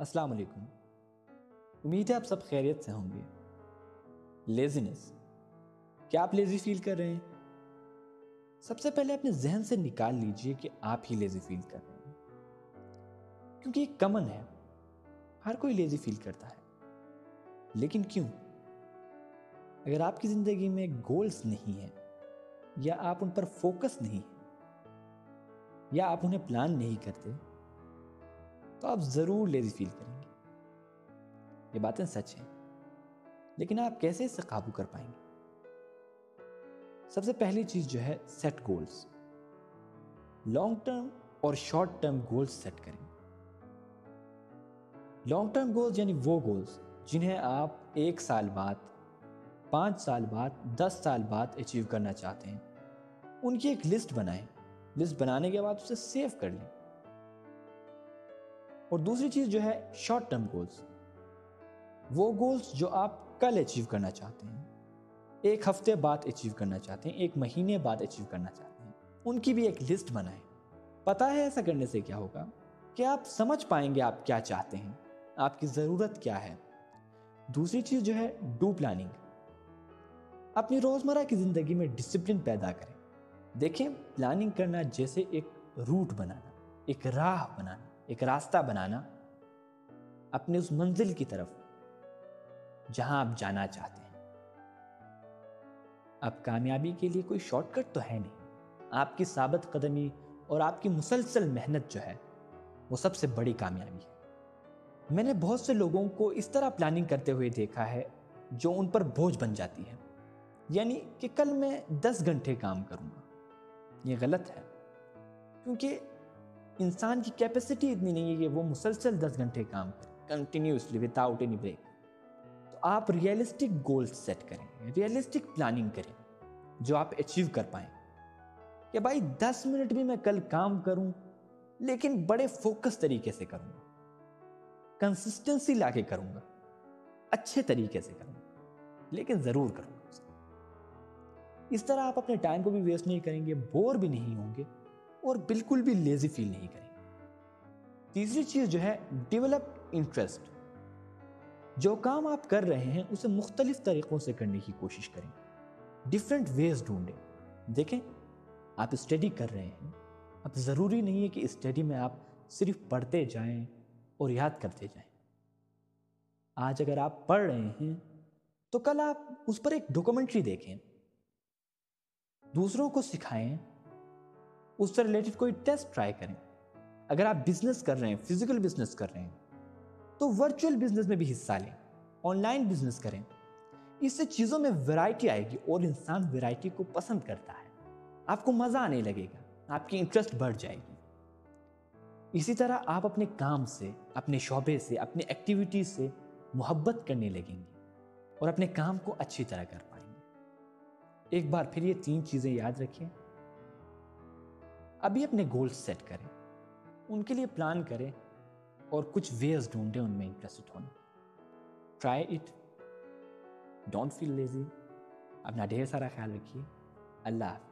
السلام علیکم۔ امید ہے آپ سب خیریت سے ہوں گے۔ لیزینس کیا آپ لیزی فیل کر رہے ہیں؟ سب سے پہلے اپنے ذہن سے نکال لیجیے کہ آپ ہی لیزی فیل کر رہے ہیں۔ کیونکہ ایک کمن ہے۔ ہر کوئی لیزی فیل کرتا ہے۔ لیکن کیوں؟ اگر آپ کی زندگی میں گولز نہیں ہیں، یا آپ ان پر فوکس نہیں ہیں، یا آپ انہیں پلان نہیں کرتے تو آپ ضرور لیزی فیل کریں گے۔ یہ باتیں سچ ہیں، لیکن آپ کیسے اس سے قابو کر پائیں گے؟ سب سے پہلی چیز جو ہے سیٹ گولز لانگ ٹرم اور شارٹ ٹرم گولز سیٹ کریں۔ لانگ ٹرم گولز یعنی وہ گولز جنہیں آپ ایک سال بعد، پانچ سال بعد، دس سال بعد اچیو کرنا چاہتے ہیں۔ ان کی ایک لسٹ بنائیں۔ لسٹ بنانے کے بعد اسے سیو کر لیں۔ اور دوسری چیز جو ہے شارٹ ٹرم گولز وہ گولز جو آپ کل اچیو کرنا چاہتے ہیں، ایک ہفتے بعد اچیو کرنا چاہتے ہیں، ایک مہینے بعد اچیو کرنا چاہتے ہیں، ان کی بھی ایک لسٹ بنائیں۔ پتا ہے ایسا کرنے سے کیا ہوگا؟ کہ آپ سمجھ پائیں گے آپ کیا چاہتے ہیں، آپ کی ضرورت کیا ہے۔ دوسری چیز جو ہے ڈو پلاننگ اپنی روزمرہ کی زندگی میں ڈسپلن پیدا کریں۔ دیکھیں پلاننگ کرنا جیسے ایک روٹ بنانا، ایک راہ بنانا۔ ایک راستہ بنانا اپنے اس منزل کی طرف جہاں آپ جانا چاہتے ہیں۔ اب کامیابی کے لیے کوئی شارٹ کٹ تو ہے نہیں۔ آپ کی ثابت قدمی اور آپ کی مسلسل محنت جو ہے، وہ سب سے بڑی کامیابی ہے۔ میں نے بہت سے لوگوں کو اس طرح پلاننگ کرتے ہوئے دیکھا ہے جو ان پر بوجھ بن جاتی ہے یعنی کہ کل میں دس گھنٹے کام کروں گا۔ یہ غلط ہے۔ کیونکہ انسان کی کیپیسٹی اتنی نہیں ہے کہ وہ مسلسل دس گھنٹے کام کرے کنٹینیوسلی وداؤٹ اینی بریک تو آپ ریئلسٹک گولز سیٹ کریں ریئلسٹک پلاننگ کریں، جو آپ اچیو کر پائیں۔ کہ بھائی دس منٹ بھی میں کل کام کروں، لیکن بڑے فوکس طریقے سے کروں۔ گا کنسسٹنسی لا کے کروں گا، اچھے طریقے سے کروں گا، لیکن ضرور کروں گا اس طرح آپ اپنے ٹائم کو بھی ویسٹ نہیں کریں گے بور بھی نہیں ہوں گے۔ اور بالکل بھی لیزی فیل نہیں کریں۔ تیسری چیز جو ہے ڈیولپ انٹرسٹ جو کام آپ کر رہے ہیں، اسے مختلف طریقوں سے کرنے کی کوشش کریں۔ ڈفرینٹ ویز ڈھونڈیں۔ دیکھیں، آپ اسٹڈی کر رہے ہیں۔ اب ضروری نہیں ہے کہ اسٹڈی میں آپ صرف پڑھتے جائیں اور یاد کرتے جائیں۔ آج اگر آپ پڑھ رہے ہیں، تو کل آپ اس پر ایک ڈاکومنٹری دیکھیں۔ دوسروں کو سکھائیں۔ اس سے ریلیٹڈ کوئی ٹیسٹ ٹرائی کریں۔ اگر آپ بزنس کر رہے ہیں فزیکل بزنس کر رہے ہیں، تو ورچوئل بزنس میں بھی حصہ لیں آن لائن بزنس کریں۔ اس سے چیزوں میں ویرائٹی آئے گی اور انسان ویرائٹی کو پسند کرتا ہے۔ آپ کو مزہ آنے لگے گا، آپ کی انٹرسٹ بڑھ جائے گی۔ اسی طرح آپ اپنے کام سے، اپنے شعبے سے، اپنے ایکٹیویٹیز سے محبت کرنے لگیں گے اور اپنے کام کو اچھی طرح کر پائیں گے۔ ایک بار پھر یہ تین چیزیں یاد رکھیں۔ ابھی اپنے گولز سیٹ کریں، ان کے لیے پلان کریں اور کچھ ویز ڈھونڈیں ان میں انٹرسٹ ہونے۔ Try it don't feel lazy اپنا ڈھیر سارا خیال رکھیے۔ اللہ حافظ۔